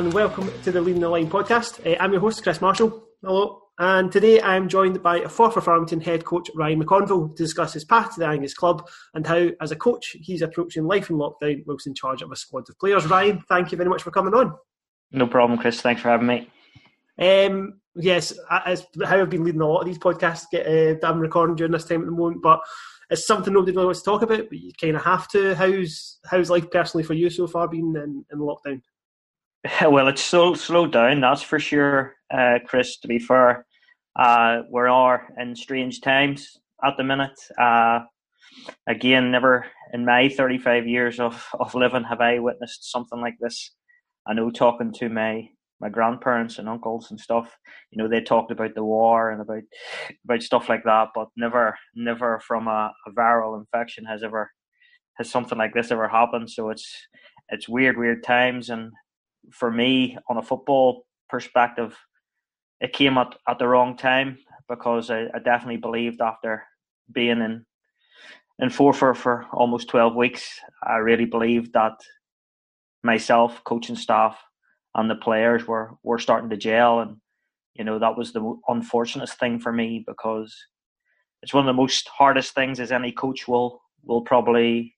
and welcome to the Leading the Line podcast. Uh, I'm your host, Chris Marshall. Hello. And today I'm joined by Forfar Farmington head coach Ryan McConville to discuss his path to the Angus club and how, as a coach, he's approaching life in lockdown whilst in charge of a squad of players. Ryan, thank you very much for coming on. No problem, Chris. Thanks for having me. Um, yes, as how I've been leading a lot of these podcasts get, uh, I'm recording during this time at the moment, but it's something nobody really wants to talk about, but you kind of have to. How's how's life personally for you so far been in, in lockdown? Well, it's so slowed down, that's for sure, uh, Chris. To be fair, uh, we are in strange times at the minute. Uh, again, never in my 35 years of, of living have I witnessed something like this. I know talking to my my grandparents and uncles and stuff, you know, they talked about the war and about about stuff like that, but never never from a, a viral infection has ever has something like this ever happened. So it's it's weird, weird times and for me on a football perspective, it came at, at the wrong time because I, I definitely believed after being in in Forfar for almost twelve weeks, I really believed that myself, coaching staff, and the players were were starting to gel, and you know that was the unfortunate thing for me because it's one of the most hardest things as any coach will will probably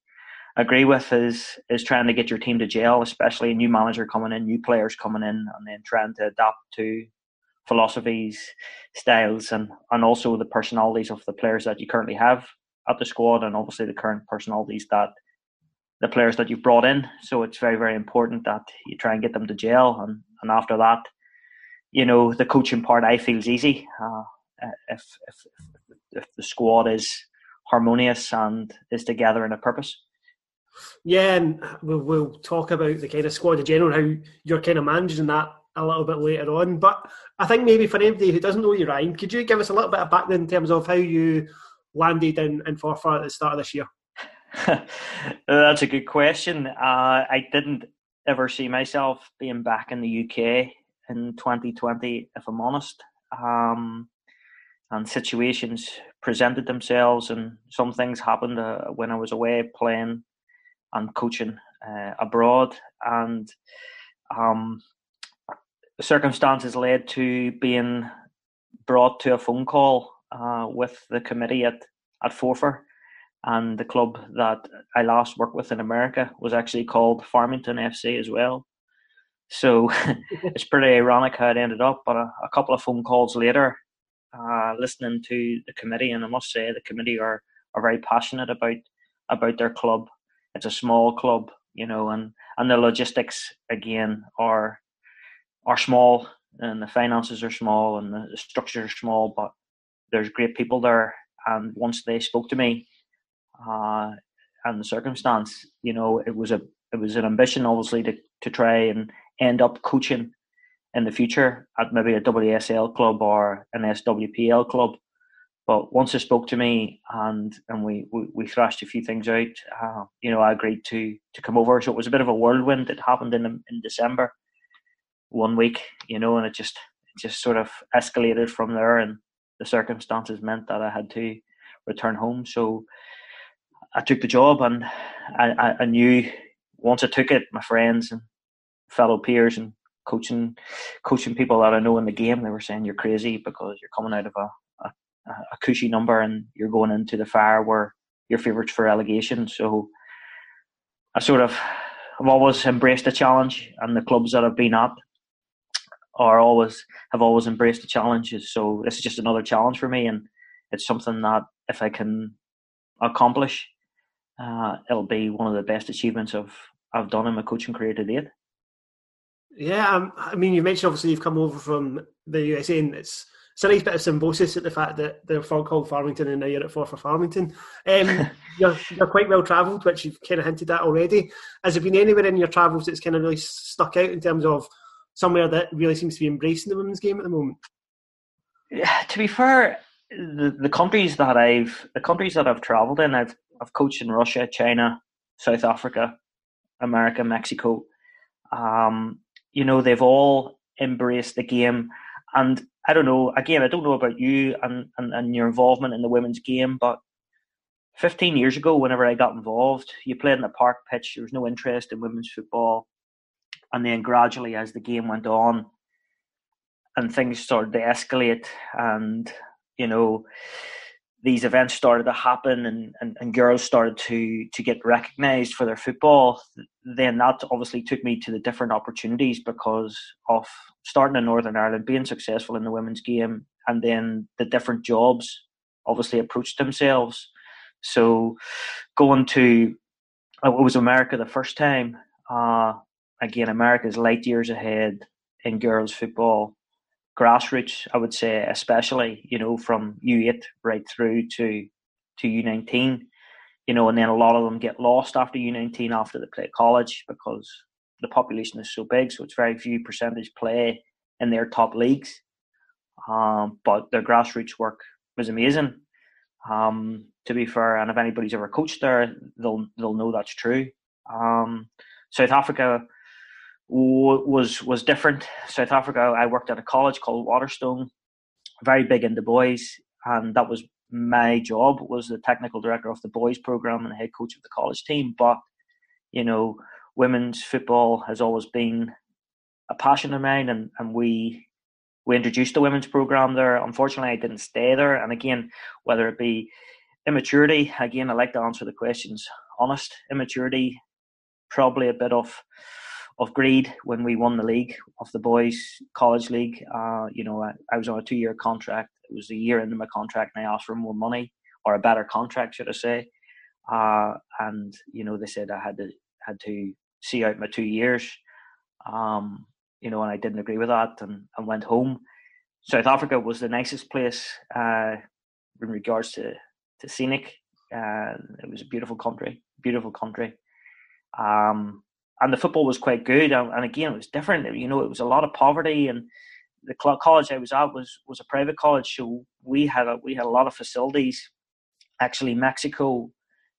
agree with is is trying to get your team to gel, especially a new manager coming in, new players coming in, and then trying to adapt to philosophies, styles, and and also the personalities of the players that you currently have at the squad, and obviously the current personalities that the players that you've brought in. So it's very very important that you try and get them to gel, and and after that, you know the coaching part I feel is easy. Uh, if, if if the squad is harmonious and is together in a purpose. Yeah, and we'll, we'll talk about the kind of squad in general, how you're kind of managing that a little bit later on. But I think maybe for anybody who doesn't know you, Ryan, could you give us a little bit of background in terms of how you landed in, in Forfar at the start of this year? That's a good question. Uh, I didn't ever see myself being back in the UK in 2020, if I'm honest. Um, and situations presented themselves, and some things happened uh, when I was away playing and coaching uh, abroad, and um, circumstances led to being brought to a phone call uh, with the committee at at Forfar, and the club that I last worked with in America was actually called Farmington FC as well. So it's pretty ironic how it ended up. But a, a couple of phone calls later, uh, listening to the committee, and I must say the committee are are very passionate about about their club it's a small club, you know, and and the logistics again are are small, and the finances are small, and the structures are small, but there's great people there. And once they spoke to me, uh, and the circumstance, you know, it was a it was an ambition, obviously, to to try and end up coaching in the future at maybe a WSL club or an SWPL club. But once they spoke to me and and we, we, we thrashed a few things out, uh, you know, I agreed to to come over. So it was a bit of a whirlwind. that happened in in December, one week, you know, and it just it just sort of escalated from there. And the circumstances meant that I had to return home. So I took the job, and I, I knew once I took it, my friends and fellow peers and coaching coaching people that I know in the game, they were saying you're crazy because you're coming out of a a cushy number and you're going into the fire where you're favourites for relegation. So I sort of have always embraced the challenge, and the clubs that I've been at are always have always embraced the challenges. So this is just another challenge for me, and it's something that if I can accomplish, uh, it'll be one of the best achievements of I've done in my coaching career to date. Yeah, um, I mean, you mentioned obviously you've come over from the USA, and it's nice bit of symbiosis at the fact that they're called Farmington and now you're at for Farmington. Um, you're, you're quite well travelled, which you've kind of hinted at already. Has there been anywhere in your travels that's kind of really stuck out in terms of somewhere that really seems to be embracing the women's game at the moment? Yeah, to be fair, the, the countries that I've the countries that I've travelled in, I've I've coached in Russia, China, South Africa, America, Mexico. Um, you know, they've all embraced the game and I don't know, again, I don't know about you and, and, and your involvement in the women's game, but 15 years ago, whenever I got involved, you played in a park pitch, there was no interest in women's football. and then gradually as the game went on and things started to escalate and you know these events started to happen and, and, and girls started to to get recognized for their football then that obviously took me to the different opportunities because of starting in northern ireland being successful in the women's game and then the different jobs obviously approached themselves. So going to it was america the first time. Uh, again america's light years ahead in girls football grassroots, I would say, especially you know from U8 right through to to U19, you know, and then a lot of them get lost after U19 after they play college because the population is so big, so it's very few percentage play in their top leagues. Um, but their grassroots work was amazing. Um, to be fair, and if anybody's ever coached there, they'll they'll know that's true. Um, South Africa was was different. South Africa, I worked at a college called Waterstone, very big in the boys, and that was my job. Was the technical director of the boys program and the head coach of the college team. But you know, women's football has always been a passion of mine, and and we we introduced the women's program there. Unfortunately, I didn't stay there, and again, whether it be immaturity, again, I like to answer the questions honest immaturity, probably a bit of of greed when we won the league of the boys college league. Uh, you know, I, I, was on a two year contract. It was a year into my contract, and I asked for more money or a better contract, should I say? Uh, and you know, they said I had to had to see out my two years. Um, you know, and I didn't agree with that, and, and went home. South Africa was the nicest place uh, in regards to to scenic. Uh, it was a beautiful country, beautiful country. Um, and the football was quite good. And, and, again, it was different. You know, it was a lot of poverty, and the college I was at was was a private college, so we had a, we had a lot of facilities. Actually, Mexico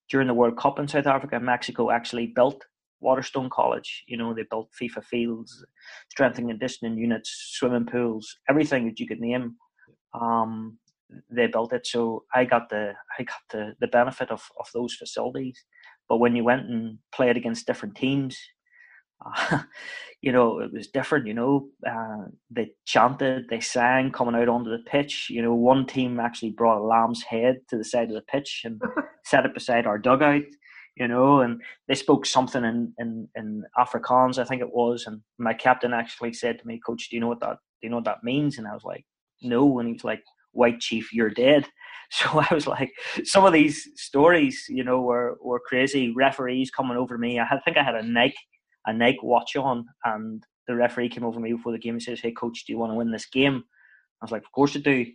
during the World Cup in South Africa, Mexico actually built Waterstone College. You know, they built FIFA fields, strength and conditioning units, swimming pools, everything that you could name. Um, they built it, so I got the I got the, the benefit of, of those facilities. But when you went and played against different teams, uh, you know, it was different. You know, uh, they chanted, they sang coming out onto the pitch. You know, one team actually brought a lamb's head to the side of the pitch and set it beside our dugout. You know, and they spoke something in, in, in Afrikaans, I think it was. And my captain actually said to me, "Coach, do you know what that do you know what that means?" And I was like, "No." And he was like, "White Chief, you're dead." So I was like, some of these stories, you know, were, were crazy. Referees coming over me. I, think I had a Nike a Nike watch on, and the referee came over me before the game and says, "Hey, coach, do you want to win this game?" I was like, "Of course I do."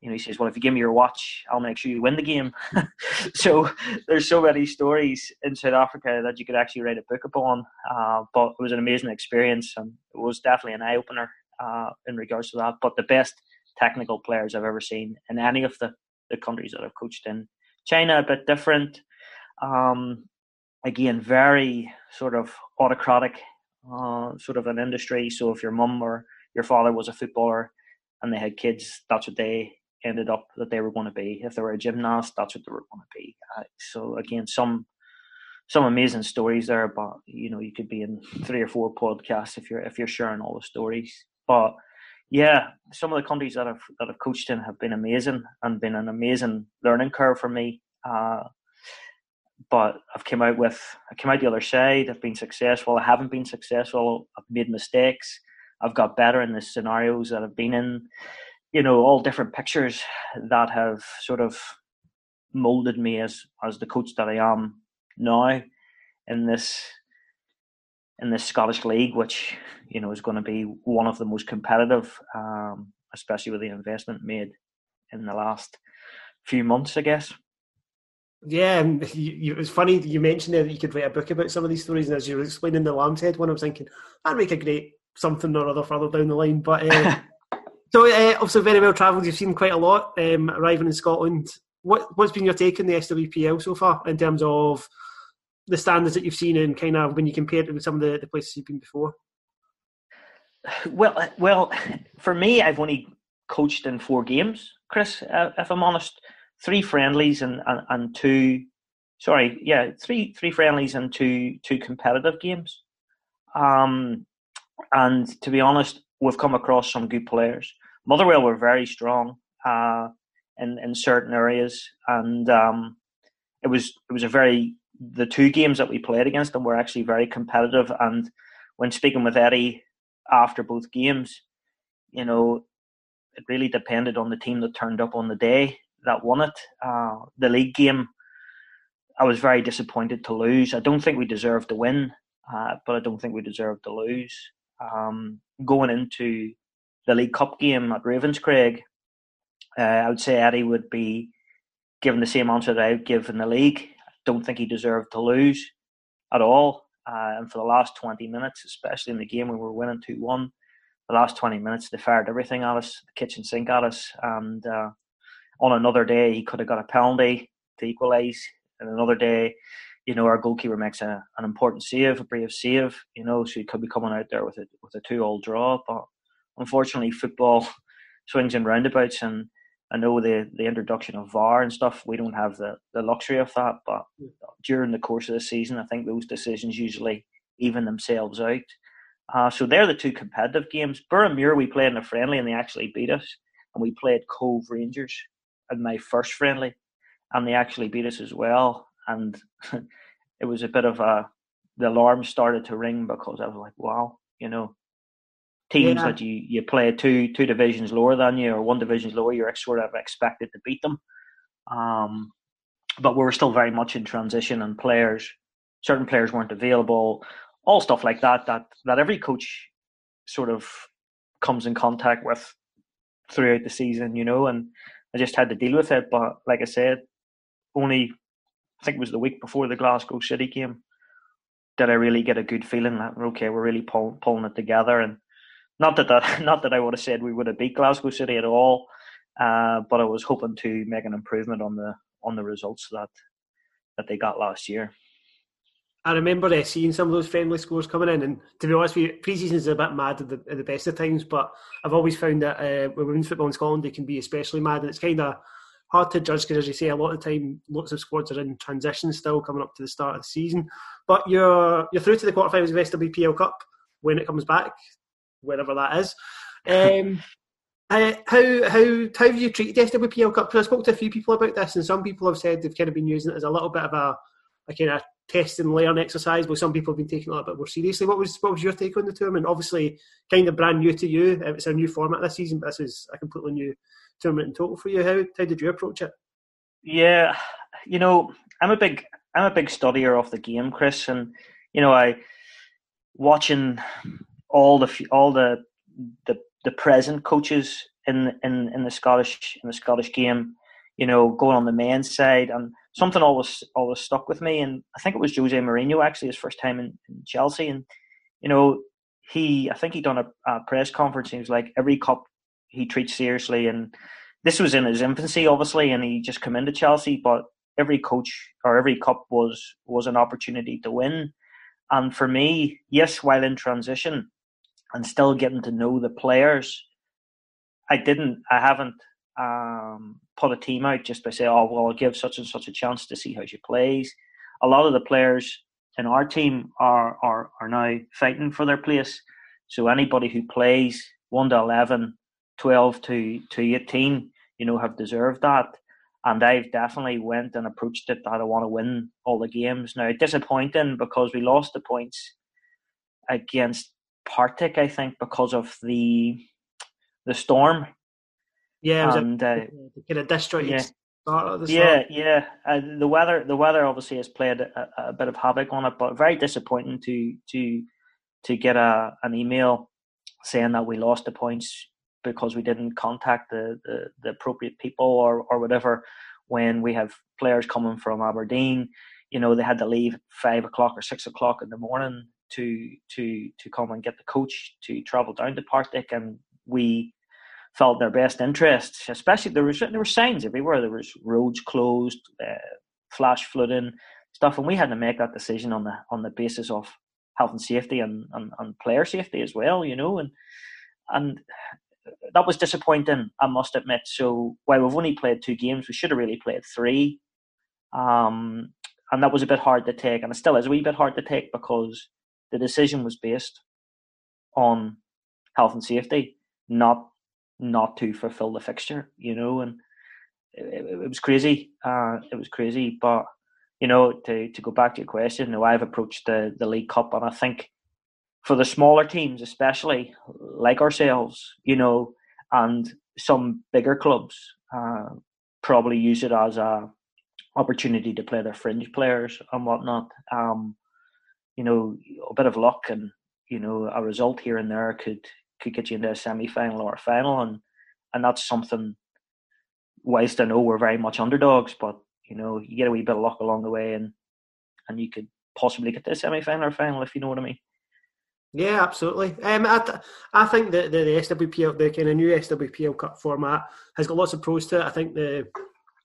You know, he says, "Well, if you give me your watch, I'll make sure you win the game." so there's so many stories in South Africa that you could actually write a book upon. Uh, but it was an amazing experience, and it was definitely an eye opener uh, in regards to that. But the best technical players I've ever seen in any of the, the countries that I've coached in. China, a bit different. Um, again, very sort of autocratic, uh, sort of an industry. So if your mum or your father was a footballer and they had kids, that's what they ended up that they were going to be. If they were a gymnast, that's what they were going to be. Uh, so again, some some amazing stories there, but you know you could be in three or four podcasts if you're if you're sharing all the stories. But yeah, some of the countries that I've that I've coached in have been amazing and been an amazing learning curve for me. Uh, but I've come out with I came out the other side. I've been successful. I haven't been successful. I've made mistakes. I've got better in the scenarios that I've been in. You know, all different pictures that have sort of molded me as as the coach that I am now in this in the Scottish league, which you know is going to be one of the most competitive, um, especially with the investment made in the last few months, I guess. Yeah, and you, you, it was funny you mentioned there that you could write a book about some of these stories, and as you were explaining the Lamb's Head one, I was thinking that'd make a great something or other further down the line. But uh, so uh, also very well travelled. You've seen quite a lot um, arriving in Scotland. What what's been your take on the SWPL so far in terms of the standards that you've seen and kind of when you compare it with some of the, the places you've been before? Well, well, for me, I've only coached in four games, Chris. Uh, if I'm honest, three friendlies and, and, and two, sorry, yeah, three three friendlies and two two competitive games. Um, and to be honest, we've come across some good players. Motherwell were very strong uh, in in certain areas, and um, it was it was a very the two games that we played against them were actually very competitive. And when speaking with Eddie after both games, you know, it really depended on the team that turned up on the day that won it. Uh, the league game, I was very disappointed to lose. I don't think we deserved to win, uh, but I don't think we deserved to lose. Um, going into the League Cup game at Ravenscraig, uh, I would say Eddie would be given the same answer that I would give in the league. Don't think he deserved to lose at all. Uh, and for the last 20 minutes, especially in the game when we were winning 2 1, the last 20 minutes they fired everything at us, the kitchen sink at us. And uh, on another day, he could have got a penalty to equalise. And another day, you know, our goalkeeper makes a, an important save, a brave save, you know, so he could be coming out there with a, with a two all draw. But unfortunately, football swings and roundabouts. And I know the, the introduction of VAR and stuff, we don't have the, the luxury of that. But during the course of the season, I think those decisions usually even themselves out. Uh, so they're the two competitive games. Boroughmuir, we played in a friendly and they actually beat us. And we played Cove Rangers in my first friendly, and they actually beat us as well. And it was a bit of a the alarm started to ring because I was like, wow, you know, teams yeah. that you you play two two divisions lower than you or one divisions lower, you're sort of expected to beat them. Um, but we were still very much in transition, and players, certain players weren't available, all stuff like that. That that every coach sort of comes in contact with throughout the season, you know, and I just had to deal with it. But like I said, only I think it was the week before the Glasgow City game did I really get a good feeling that okay, we're really pull, pulling it together. And not that that not that I would have said we would have beat Glasgow City at all, uh, but I was hoping to make an improvement on the on the results that that they got last year. I remember uh, seeing some of those friendly scores coming in, and to be honest pre-season is a bit mad at the, at the best of times. But I've always found that uh, with women's football in Scotland, they can be especially mad, and it's kind of hard to judge because, as you say, a lot of time, lots of squads are in transition still coming up to the start of the season. But you're you're through to the quarterfinals of the SWPL Cup when it comes back, wherever that is. Um, uh, how how how have you treated the SWPL Cup? Because I spoke to a few people about this, and some people have said they've kind of been using it as a little bit of a a kind of test and learn exercise, but some people have been taking it a little bit more seriously. What was what was your take on the tournament? Obviously, kind of brand new to you. It's a new format this season, but this is a completely new tournament in total for you. How how did you approach it? Yeah, you know, I'm a big I'm a big studier of the game, Chris, and you know, I watching all the all the the, the present coaches in in in the Scottish in the Scottish game, you know, going on the men's side and something always always stuck with me. And I think it was Jose Mourinho actually his first time in, in Chelsea, and you know he I think he done a, a press conference. he was like every cup he treats seriously, and this was in his infancy, obviously, and he just come into Chelsea. But every coach or every cup was was an opportunity to win. And for me, yes, while in transition and still getting to know the players, I didn't, I haven't um, put a team out just by saying, oh, well, I'll give such and such a chance to see how she plays. A lot of the players in our team are, are, are now fighting for their place. So anybody who plays 1 to 11, 12 to, to 18, you know, have deserved that. And I've definitely went and approached it that I want to win all the games. Now, disappointing because we lost the points against Partick, I think, because of the the storm yeah, and uh, get a destroyed yeah. Yeah, yeah. Uh, the weather, the weather obviously has played a, a, bit of havoc on it, but very disappointing to to to get a an email saying that we lost the points because we didn't contact the, the, the appropriate people or or whatever. When we have players coming from Aberdeen, you know they had to leave five o'clock or six o'clock in the morning to to to come and get the coach to travel down to Partick, and we felt their best interests. Especially there was there were signs everywhere. There was roads closed, uh, flash flooding stuff, and we had to make that decision on the on the basis of health and safety and, and, and player safety as well. You know, and and that was disappointing. I must admit. So while we've only played two games, we should have really played three. Um, and that was a bit hard to take, and it still is a wee bit hard to take because the decision was based on health and safety, not not to fulfill the fixture, you know, and it, it was crazy. Uh, it was crazy, but you know, to to go back to your question, you know, I've approached the the League Cup, and I think for the smaller teams, especially like ourselves, you know, and some bigger clubs, uh, probably use it as a opportunity to play their fringe players and whatnot. Um, you know, a bit of luck and you know a result here and there could could get you into a semi final or a final, and and that's something. Whilst I know we're very much underdogs, but you know you get a wee bit of luck along the way, and and you could possibly get to a semi final or final if you know what I mean. Yeah, absolutely. Um, I, I think that the, the SWPL, the kind of new SWPL Cup format, has got lots of pros to it. I think the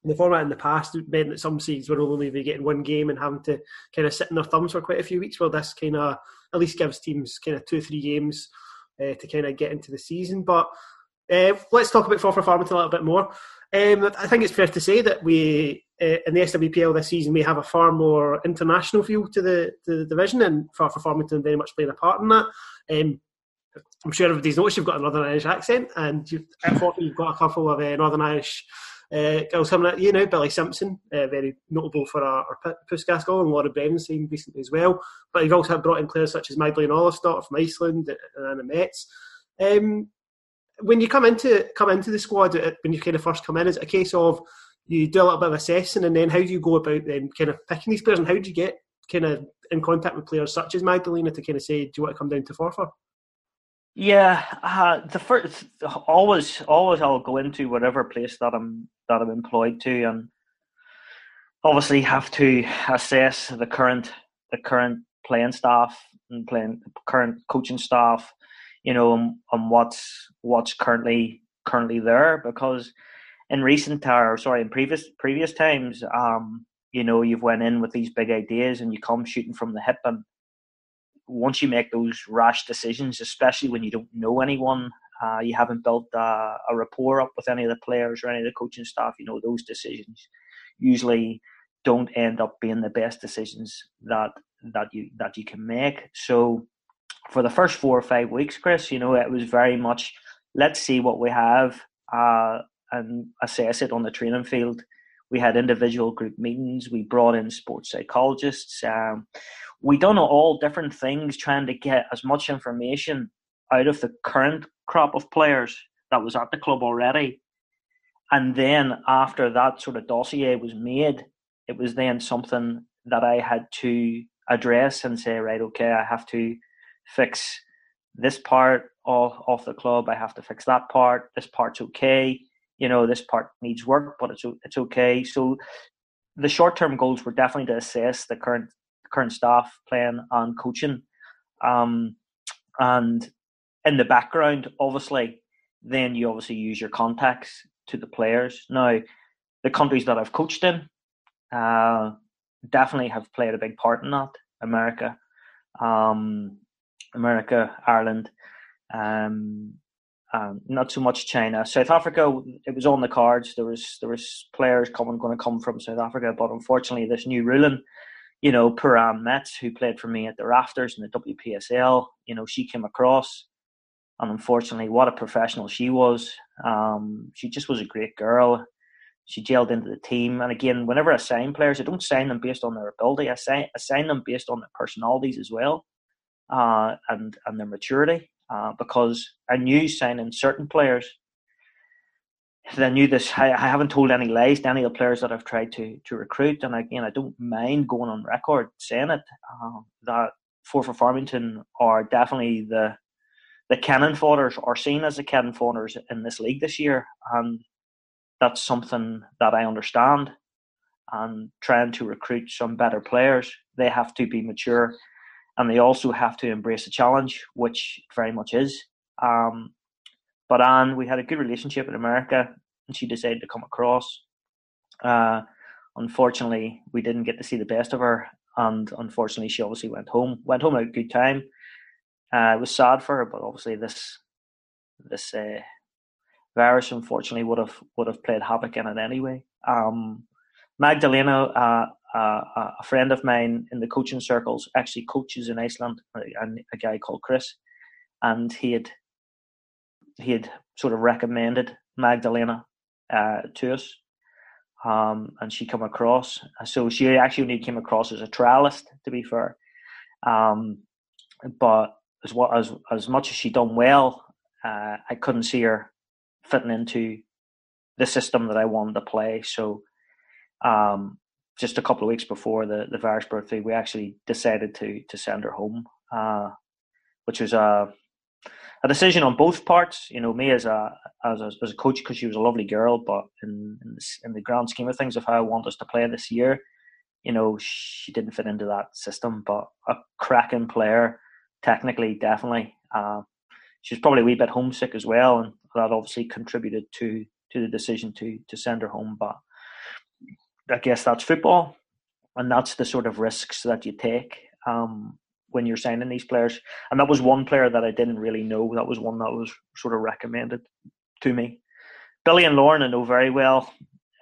the format in the past meant that some seeds were only getting one game and having to kind of sit in their thumbs for quite a few weeks. Well, this kind of at least gives teams kind of two, three games uh, to kind of get into the season. But uh, let's talk about Forfar Farmington a little bit more. Um, I think it's fair to say that we uh, in the SWPL this season we have a far more international feel to the to the division, and Forfar Farmington very much playing a part in that. Um, I'm sure everybody's noticed you've got a Northern Irish accent, and you've, you've got a couple of Northern Irish uh, coming at you know Billie Simpson, uh, very notable for our, our Puss Gaskell and Lauren Brennan's recently as well. But you've also brought in players such as Magdalene Olafsdottir from Iceland and Anna Metz. Um, when you come into come into the squad, uh, when you kind of first come in, is it a case of you do a little bit of assessing, and then how do you go about then kind of picking these players, and how do you get kind of in contact with players such as Magdalena to kind of say, do you want to come down to Forfar? Yeah, uh, the first always always I'll go into whatever place that I'm that I'm employed to, and obviously have to assess the current the current playing staff and playing current coaching staff, you know, and, and what's what's currently currently there because in recent or sorry in previous previous times, um, you know, you've went in with these big ideas and you come shooting from the hip and once you make those rash decisions, especially when you don't know anyone, uh, you haven't built uh, a rapport up with any of the players or any of the coaching staff, you know, those decisions usually don't end up being the best decisions that that you that you can make. So for the first four or five weeks, Chris, you know, it was very much let's see what we have uh, and assess it on the training field. We had individual group meetings. We brought in sports psychologists. Um, we done all different things trying to get as much information out of the current crop of players that was at the club already. And then after that sort of dossier was made, it was then something that I had to address and say, right, okay, I have to fix this part of, of the club. I have to fix that part. This part's okay. You know, this part needs work, but it's it's okay. So the short term goals were definitely to assess the current current staff plan, and coaching. Um, and in the background, obviously, then you obviously use your contacts to the players. Now, the countries that I've coached in uh, definitely have played a big part in that. America, um, America, Ireland, um, um, not so much China. South Africa, it was on the cards. There was there was players coming going to come from South Africa, but unfortunately, this new ruling you know, Puram Metz, who played for me at the Rafters in the WPSL, you know, she came across. And unfortunately, what a professional she was. Um, she just was a great girl. She gelled into the team. And again, whenever I sign players, I don't sign them based on their ability. I sign, I sign them based on their personalities as well uh, and, and their maturity. Uh, because I knew signing certain players I knew this. I, I, haven't told any lies to any of the players that I've tried to to recruit, and again, I don't mind going on record saying it uh, that Forfar Farmington are definitely the the cannon fodders are seen as the cannon fodders in this league this year, and that's something that I understand. And trying to recruit some better players, they have to be mature, and they also have to embrace the challenge, which very much is. Um, but Anne, we had a good relationship in America, and she decided to come across. Uh, unfortunately, we didn't get to see the best of her, and unfortunately, she obviously went home. Went home at a good time. Uh, it was sad for her, but obviously, this this uh, virus unfortunately would have would have played havoc in it anyway. Um, Magdalena, uh, uh, a friend of mine in the coaching circles actually coaches in Iceland, and a guy called Chris, and he had he had sort of recommended Magdalena uh, to us, um, and she come across. So she actually only came across as a trialist, to be fair. Um, but as what as as much as she done well, uh, I couldn't see her fitting into the system that I wanted to play. So, um, just a couple of weeks before the the virus birthday, we actually decided to to send her home, uh, which was a a decision on both parts. You know, me as a as a, as a coach because she was a lovely girl, but in in the, in the grand scheme of things, of how I want us to play this year, you know, she didn't fit into that system. But a cracking player, technically, definitely. Uh, she was probably a wee bit homesick as well, and that obviously contributed to to the decision to to send her home. But I guess that's football, and that's the sort of risks that you take um, when you're signing these players. And that was one player that I didn't really know. That was one that was sort of recommended to me. Billie and Lauren I know very well.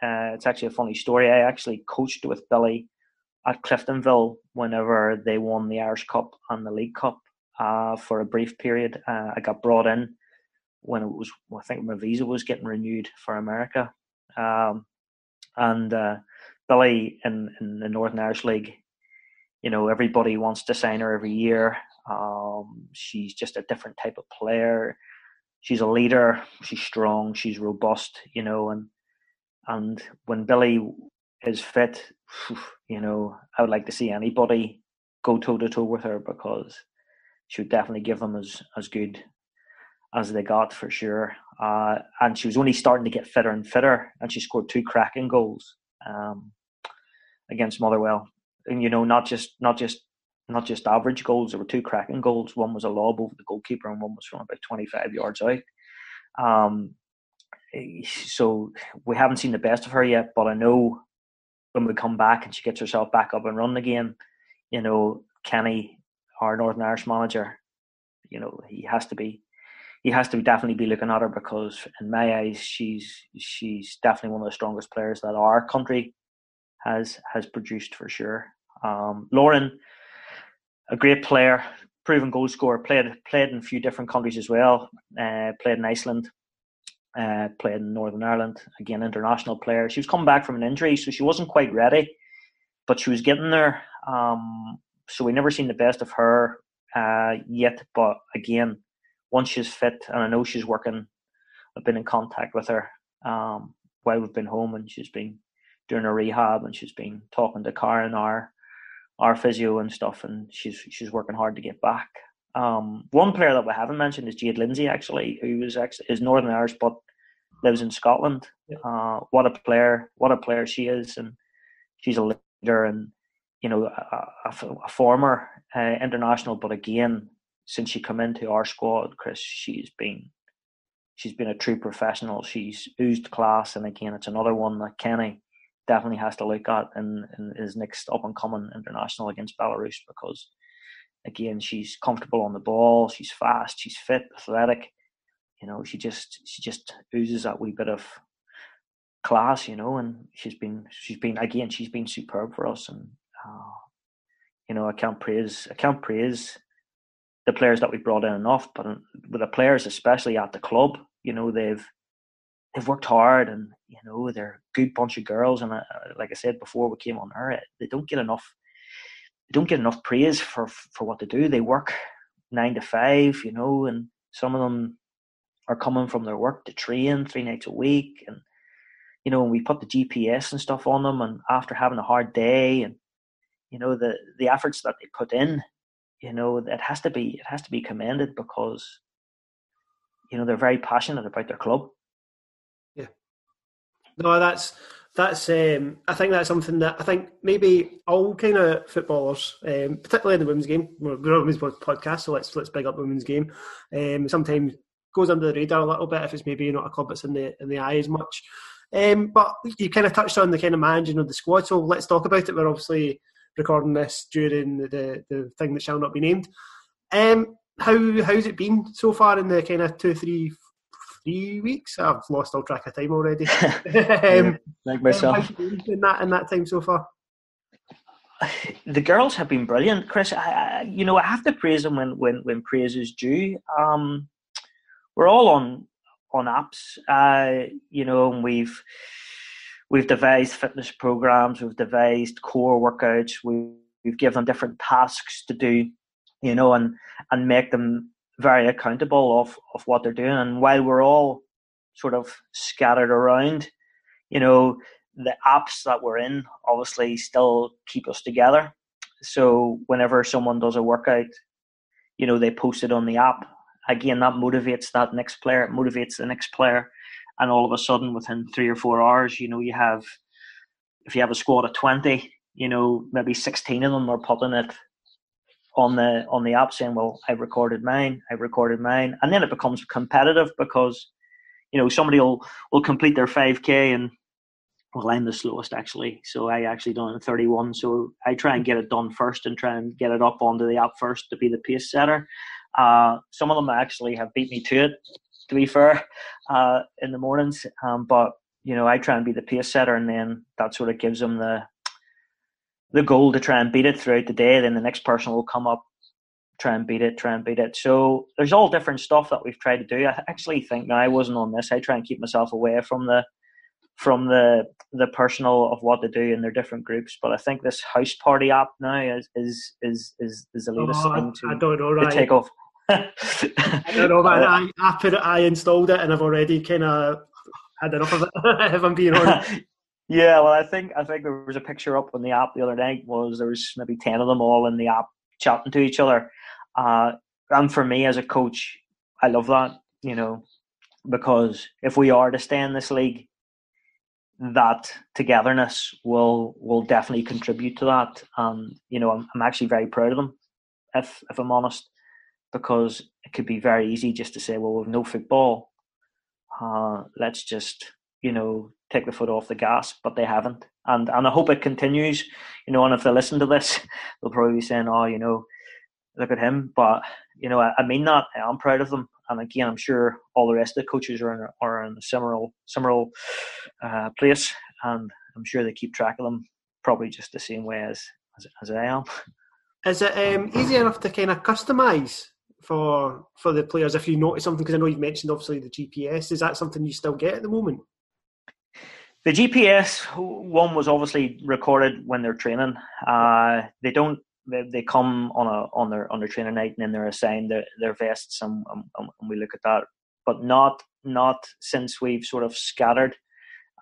Uh, it's actually a funny story. I actually coached with Billie at Cliftonville whenever they won the Irish Cup and the League Cup uh, for a brief period. Uh, I got brought in when it was, I think my visa was getting renewed for America. Um, and uh, Billie in, in the Northern Irish League, you know, everybody wants to sign her every year. Um, she's just a different type of player. She's a leader. She's strong. She's robust. You know, and and when Billie is fit, you know, I would like to see anybody go toe to toe with her because she would definitely give them as as good as they got for sure. Uh, and she was only starting to get fitter and fitter, and she scored two cracking goals um, against Motherwell. And you know, not just not just not just average goals. There were two cracking goals. One was a lob over the goalkeeper, and one was from about twenty five yards out. Um, so we haven't seen the best of her yet, but I know when we come back and she gets herself back up and running again, you know, Kenny, our Northern Irish manager, you know, he has to be he has to definitely be looking at her because in my eyes she's she's definitely one of the strongest players that our country has has produced for sure. Um, Lauren, a great player, proven goal scorer, played played in a few different countries as well. Uh, played in Iceland, uh, played in Northern Ireland. Again, international player. She was coming back from an injury, so she wasn't quite ready, but she was getting there. Um, so we never seen the best of her uh, yet. But again, once she's fit, and I know she's working, I've been in contact with her um, while we've been home, and she's been doing her rehab, and she's been talking to Karen, our our physio and stuff, and she's she's working hard to get back. Um, one player that we haven't mentioned is Jade Lindsay, actually, who is actually is Northern Irish but lives in Scotland. Yeah. Uh, what a player! What a player she is, and she's a leader, and you know, a, a, a former uh, international, but again, since she come into our squad, Chris, she's been she's been a true professional. She's oozed class, and again, it's another one that Kenny definitely has to look at in, in his next up and coming international against Belarus because again, she's comfortable on the ball, she's fast, she's fit, athletic. You know, she just she just oozes that wee bit of class, you know, and she's been she's been again she's been superb for us, and uh, you know I can't praise I can't praise the players that we brought in enough, but with the players, especially at the club, you know, they've they've worked hard and you know they're a good bunch of girls. And uh, like I said before, we came on air, they don't get enough they don't get enough praise for for what they do. They work nine to five, you know, and some of them are coming from their work to train three nights a week, and you know, and we put the GPS and stuff on them, and after having a hard day, and you know the the efforts that they put in you know it has to be it has to be commended because you know they're very passionate about their club yeah no that's that's um, I think that's something that I think maybe all kind of footballers, um, particularly in the women's game, we're, a women's podcast, so let's let's big up women's game. Um, sometimes goes under the radar a little bit if it's maybe not a club that's in the in the eye as much. Um, but you kind of touched on the kind of managing of the squad, so let's talk about it. We're obviously recording this during the, the, thing that shall not be named. Um, how how's it been so far in the kind of two, three, three weeks? I've lost all track of time already. um, like myself. in that in that time so far. the girls have been brilliant, Chris. I, I, you know, I have to praise them when when when praise is due. Um, we're all on on apps, uh, you know, and we've we've devised fitness programs, we've devised core workouts, we, we've given them different tasks to do, you know, and and make them very accountable of of what they're doing. And while we're all sort of scattered around, you know, the apps that we're in obviously still keep us together. So whenever someone does a workout, you know, they post it on the app. Again, that motivates that next player, it motivates the next player. And all of a sudden, within three or four hours, you know, you have, if you have a squad of 20, you know, maybe 16 of them are putting it on the on the app saying, "Well, I recorded mine, I recorded mine," and then it becomes competitive because you know somebody will will complete their 5k and well, I'm the slowest actually, so I actually done in 31. So I try and get it done first and try and get it up onto the app first to be the pace setter. Uh, some of them actually have beat me to it, to be fair, uh, in the mornings. Um, but you know, I try and be the pace setter, and then that sort of gives them the the goal to try and beat it throughout the day. Then the next person will come up, try and beat it, try and beat it. So there's all different stuff that we've tried to do. I actually think now I wasn't on this. I try and keep myself away from the from the the personal of what they do in their different groups. But I think this house party app now is is is is, is the latest oh, thing to, I don't know, right. to take off. I don't know, man. I, I put it, I installed it, and I've already kind of had enough of it. if I'm being honest. yeah, well, I think I think there was a picture up on the app the other night. Was there was maybe ten of them all in the app chatting to each other. Uh, and for me as a coach, I love that. You know, because if we are to stay in this league, that togetherness will will definitely contribute to that. And you know, I'm, I'm actually very proud of them, if if I'm honest, because it could be very easy just to say, well, we've no football. Uh, let's just you know take the foot off the gas, but they haven't, and and I hope it continues. You know, and if they listen to this, they'll probably be saying, oh, you know, look at him. But you know, I, I mean that I'm proud of them, and again, I'm sure all the rest of the coaches are in, are in a similar similar uh, place, and I'm sure they keep track of them probably just the same way as as, as I am. Is it um, easy enough to kind of customise for for the players if you notice something? Because I know you've mentioned obviously the GPS. Is that something you still get at the moment? The GPS one was obviously recorded when they're training. Uh, they don't they, come on a on their on their training night and then they're assigned their, their vests and, and, and we look at that. But not not since we've sort of scattered.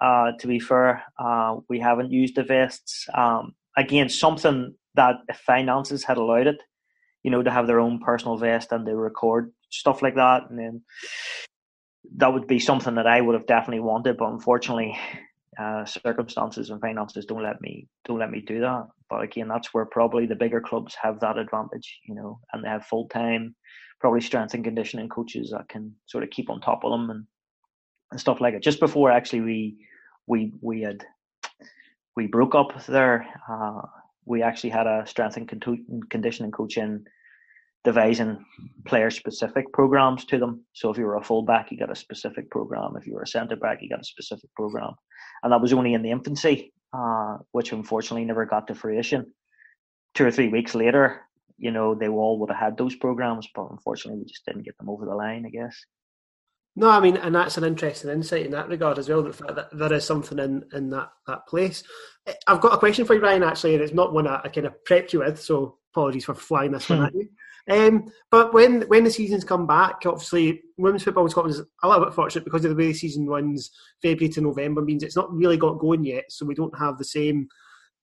Uh, to be fair, uh, we haven't used the vests. Um, again, something that if finances had allowed it, you know, to have their own personal vest and they record stuff like that, and then that would be something that I would have definitely wanted. But unfortunately, uh, circumstances and finances don't let me don't let me do that. But again, that's where probably the bigger clubs have that advantage, you know, and they have full time, probably strength and conditioning coaches that can sort of keep on top of them and and stuff like it. Just before actually we we we had we broke up there, uh, we actually had a strength and conditioning coach in devising player specific programs to them. So if you were a fullback, you got a specific program. If you were a centre back, you got a specific program. And that was only in the infancy, uh, which unfortunately never got to fruition. Two or three weeks later, you know, they all would have had those programs, but unfortunately we just didn't get them over the line, I guess. No, I mean, and that's an interesting insight in that regard as well. That there is something in, in that, that place. I've got a question for you, Ryan, actually, and it's not one I, I kind of prepped you with, so apologies for flying this one at you. Um, but when when the seasons come back, obviously women's football in Scotland is a little bit fortunate because of the way the season runs. February to November means it's not really got going yet, so we don't have the same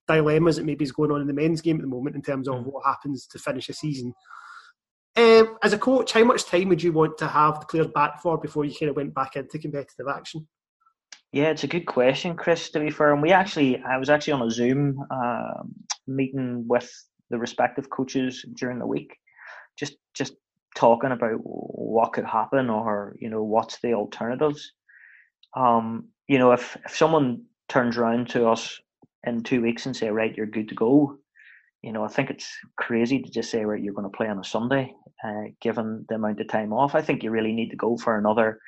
dilemmas that maybe is going on in the men's game at the moment in terms of mm. what happens to finish a season. Um, as a coach, how much time would you want to have the players back for before you kind of went back into competitive action? Yeah, it's a good question, Chris. To be fair, and we actually, I was actually on a Zoom uh, meeting with the respective coaches during the week, just just talking about what could happen or you know what's the alternatives. Um, you know, if if someone turns around to us in two weeks and say, right, you're good to go, you know, I think it's crazy to just say, right, you're going to play on a Sunday, uh, given the amount of time off. I think you really need to go for another,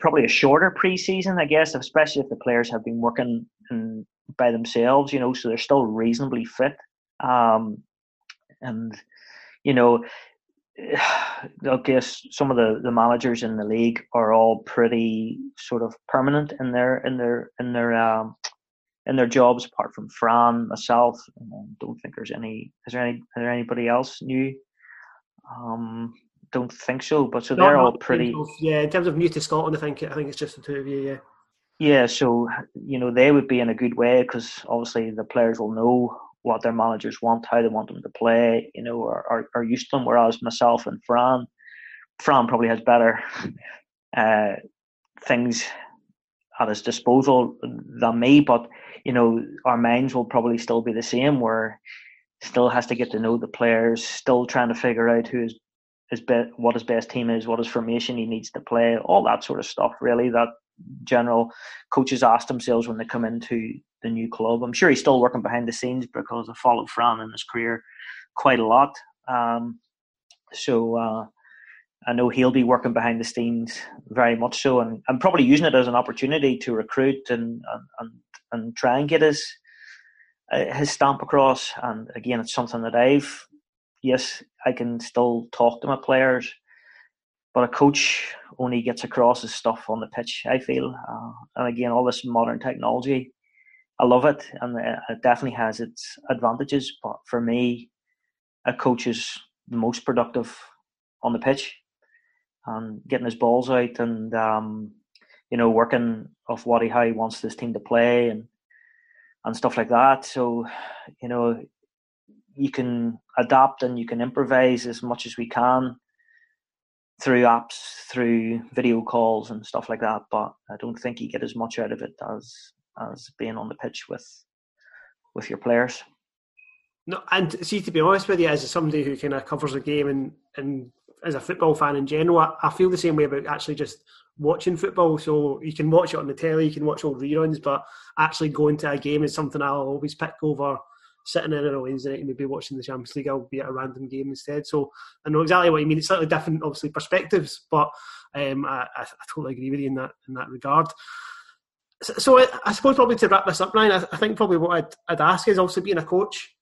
probably a shorter preseason, I guess, especially if the players have been working in by themselves, you know, so they're still reasonably fit. Um, and you know, I guess some of the, the managers in the league are all pretty sort of permanent in their in their in their um, in their jobs. Apart from Fran, myself, I don't think there's any. Is there any? Is there anybody else new? Um, don't think so. But so they're all pretty. Of, yeah, in terms of new to Scotland, I think I think it's just the two of you. Yeah. Yeah, so you know they would be in a good way because obviously the players will know what their managers want, how they want them to play, you know, are, are, are used to them. Whereas myself and Fran, Fran probably has better uh, things at his disposal than me, but you know, our minds will probably still be the same. Where still has to get to know the players, still trying to figure out who is his be- what his best team is, what his formation he needs to play, all that sort of stuff. Really, that general coaches ask themselves when they come into the new club. I'm sure he's still working behind the scenes because I followed Fran in his career quite a lot. Um, so uh, I know he'll be working behind the scenes very much so, and, and probably using it as an opportunity to recruit and and and try and get his uh, his stamp across. And again, it's something that I've yes, I can still talk to my players, but a coach only gets across his stuff on the pitch. I feel, uh, and again, all this modern technology I love it, and it definitely has its advantages. But for me, a coach is the most productive on the pitch and getting his balls out and um, you know working off what he how he wants this team to play and and stuff like that. So you know you can adapt and you can improvise as much as we can through apps, through video calls and stuff like that. But I don't think you get as much out of it as as being on the pitch with with your players. No, and see, to be honest with you, as somebody who kind of covers the game and and as a football fan in general, I, I, feel the same way about actually just watching football. So you can watch it on the telly, you can watch old reruns, but actually going to a game is something I'll always pick over sitting in on a Wednesday night and maybe watching the Champions League. I'll be at a random game instead. So I know exactly what you mean. It's slightly different, obviously, perspectives, but um, I, I, totally agree with you in that in that regard. So, I, suppose probably to wrap this up, Ryan, I, I think probably what I'd, I'd, ask is also being a coach.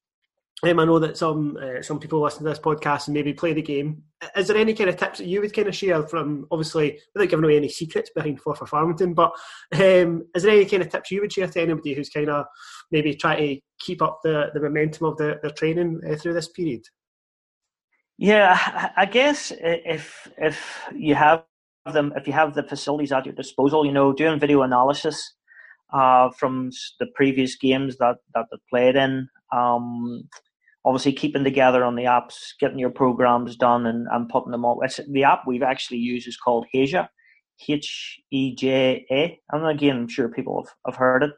Um, I know that some uh, some people listen to this podcast and maybe play the game. Is there any kind of tips that you would kind of share from, obviously, without giving away any secrets behind Forfar Farmington, but um, is there any kind of tips you would share to anybody who's kind of maybe try to keep up the, the momentum of the, their training uh, through this period? Yeah, I guess if if you have them if you have the facilities at your disposal. You know, doing video analysis uh, from the previous games that that they played in. Um, obviously, keeping together on the apps, getting your programs done, and, and putting them all. It's, the app we've actually used is called Heja, H E J A. And again, I'm sure people have, have heard it.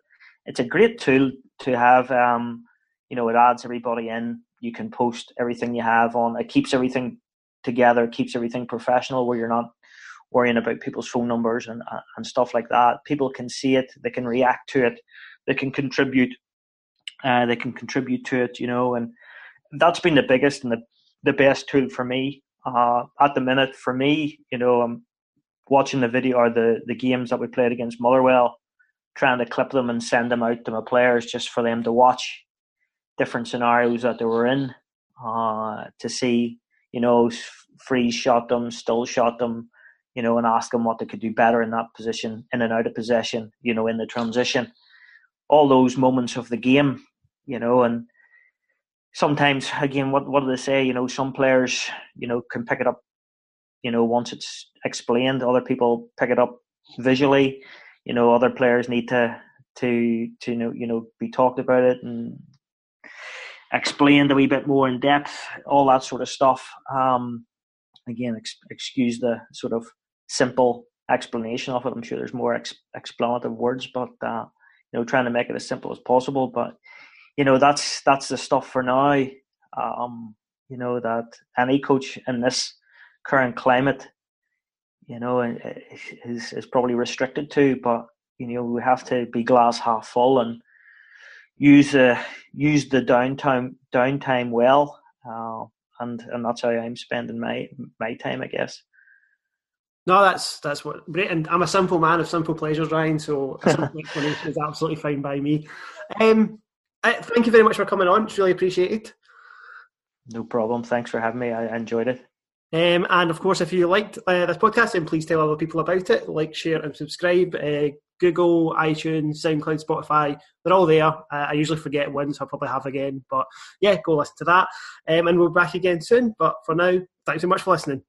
It's a great tool to have. Um, you know, it adds everybody in. You can post everything you have on. It keeps everything together, keeps everything professional, where you're not worrying about people's phone numbers and uh, and stuff like that. People can see it, they can react to it, they can contribute, uh, they can contribute to it, you know, and that's been the biggest and the the best tool for me uh, at the minute. For me, you know, I'm watching the video or the the games that we played against Motherwell, trying to clip them and send them out to my players just for them to watch different scenarios that they were in uh, to see, you know, freeze shot them, still shot them, you know, and ask them what they could do better in that position, in and out of possession, you know, in the transition. All those moments of the game, you know, and sometimes again what what do they say? You know, some players, you know, can pick it up, you know, once it's explained. Other people pick it up visually. You know, other players need to to to know, you know be talked about it and explained a wee bit more in depth, all that sort of stuff. Um, again, ex- excuse the sort of simple explanation of it. I'm sure there's more ex- explanative words, but uh, you know, trying to make it as simple as possible. But you know, that's that's the stuff for now. Um, you know that any coach in this current climate, you know, is is probably restricted to. But you know, we have to be glass half full and use the use the downtime downtime well. Uh, and and that's how I'm spending my my time, I guess. No, that's that's what great. And I'm a simple man of simple pleasures, Ryan. So a simple explanation is absolutely fine by me. Um, I, thank you very much for coming on. It's really appreciated. No problem. Thanks for having me. I enjoyed it. Um, and of course, if you liked uh, this podcast, then please tell other people about it. Like, share, and subscribe. Uh, Google, iTunes, SoundCloud, Spotify, they're all there. Uh, I usually forget one, so I'll probably have again. But yeah, go listen to that. Um, and we'll be back again soon. But for now, thanks so much for listening.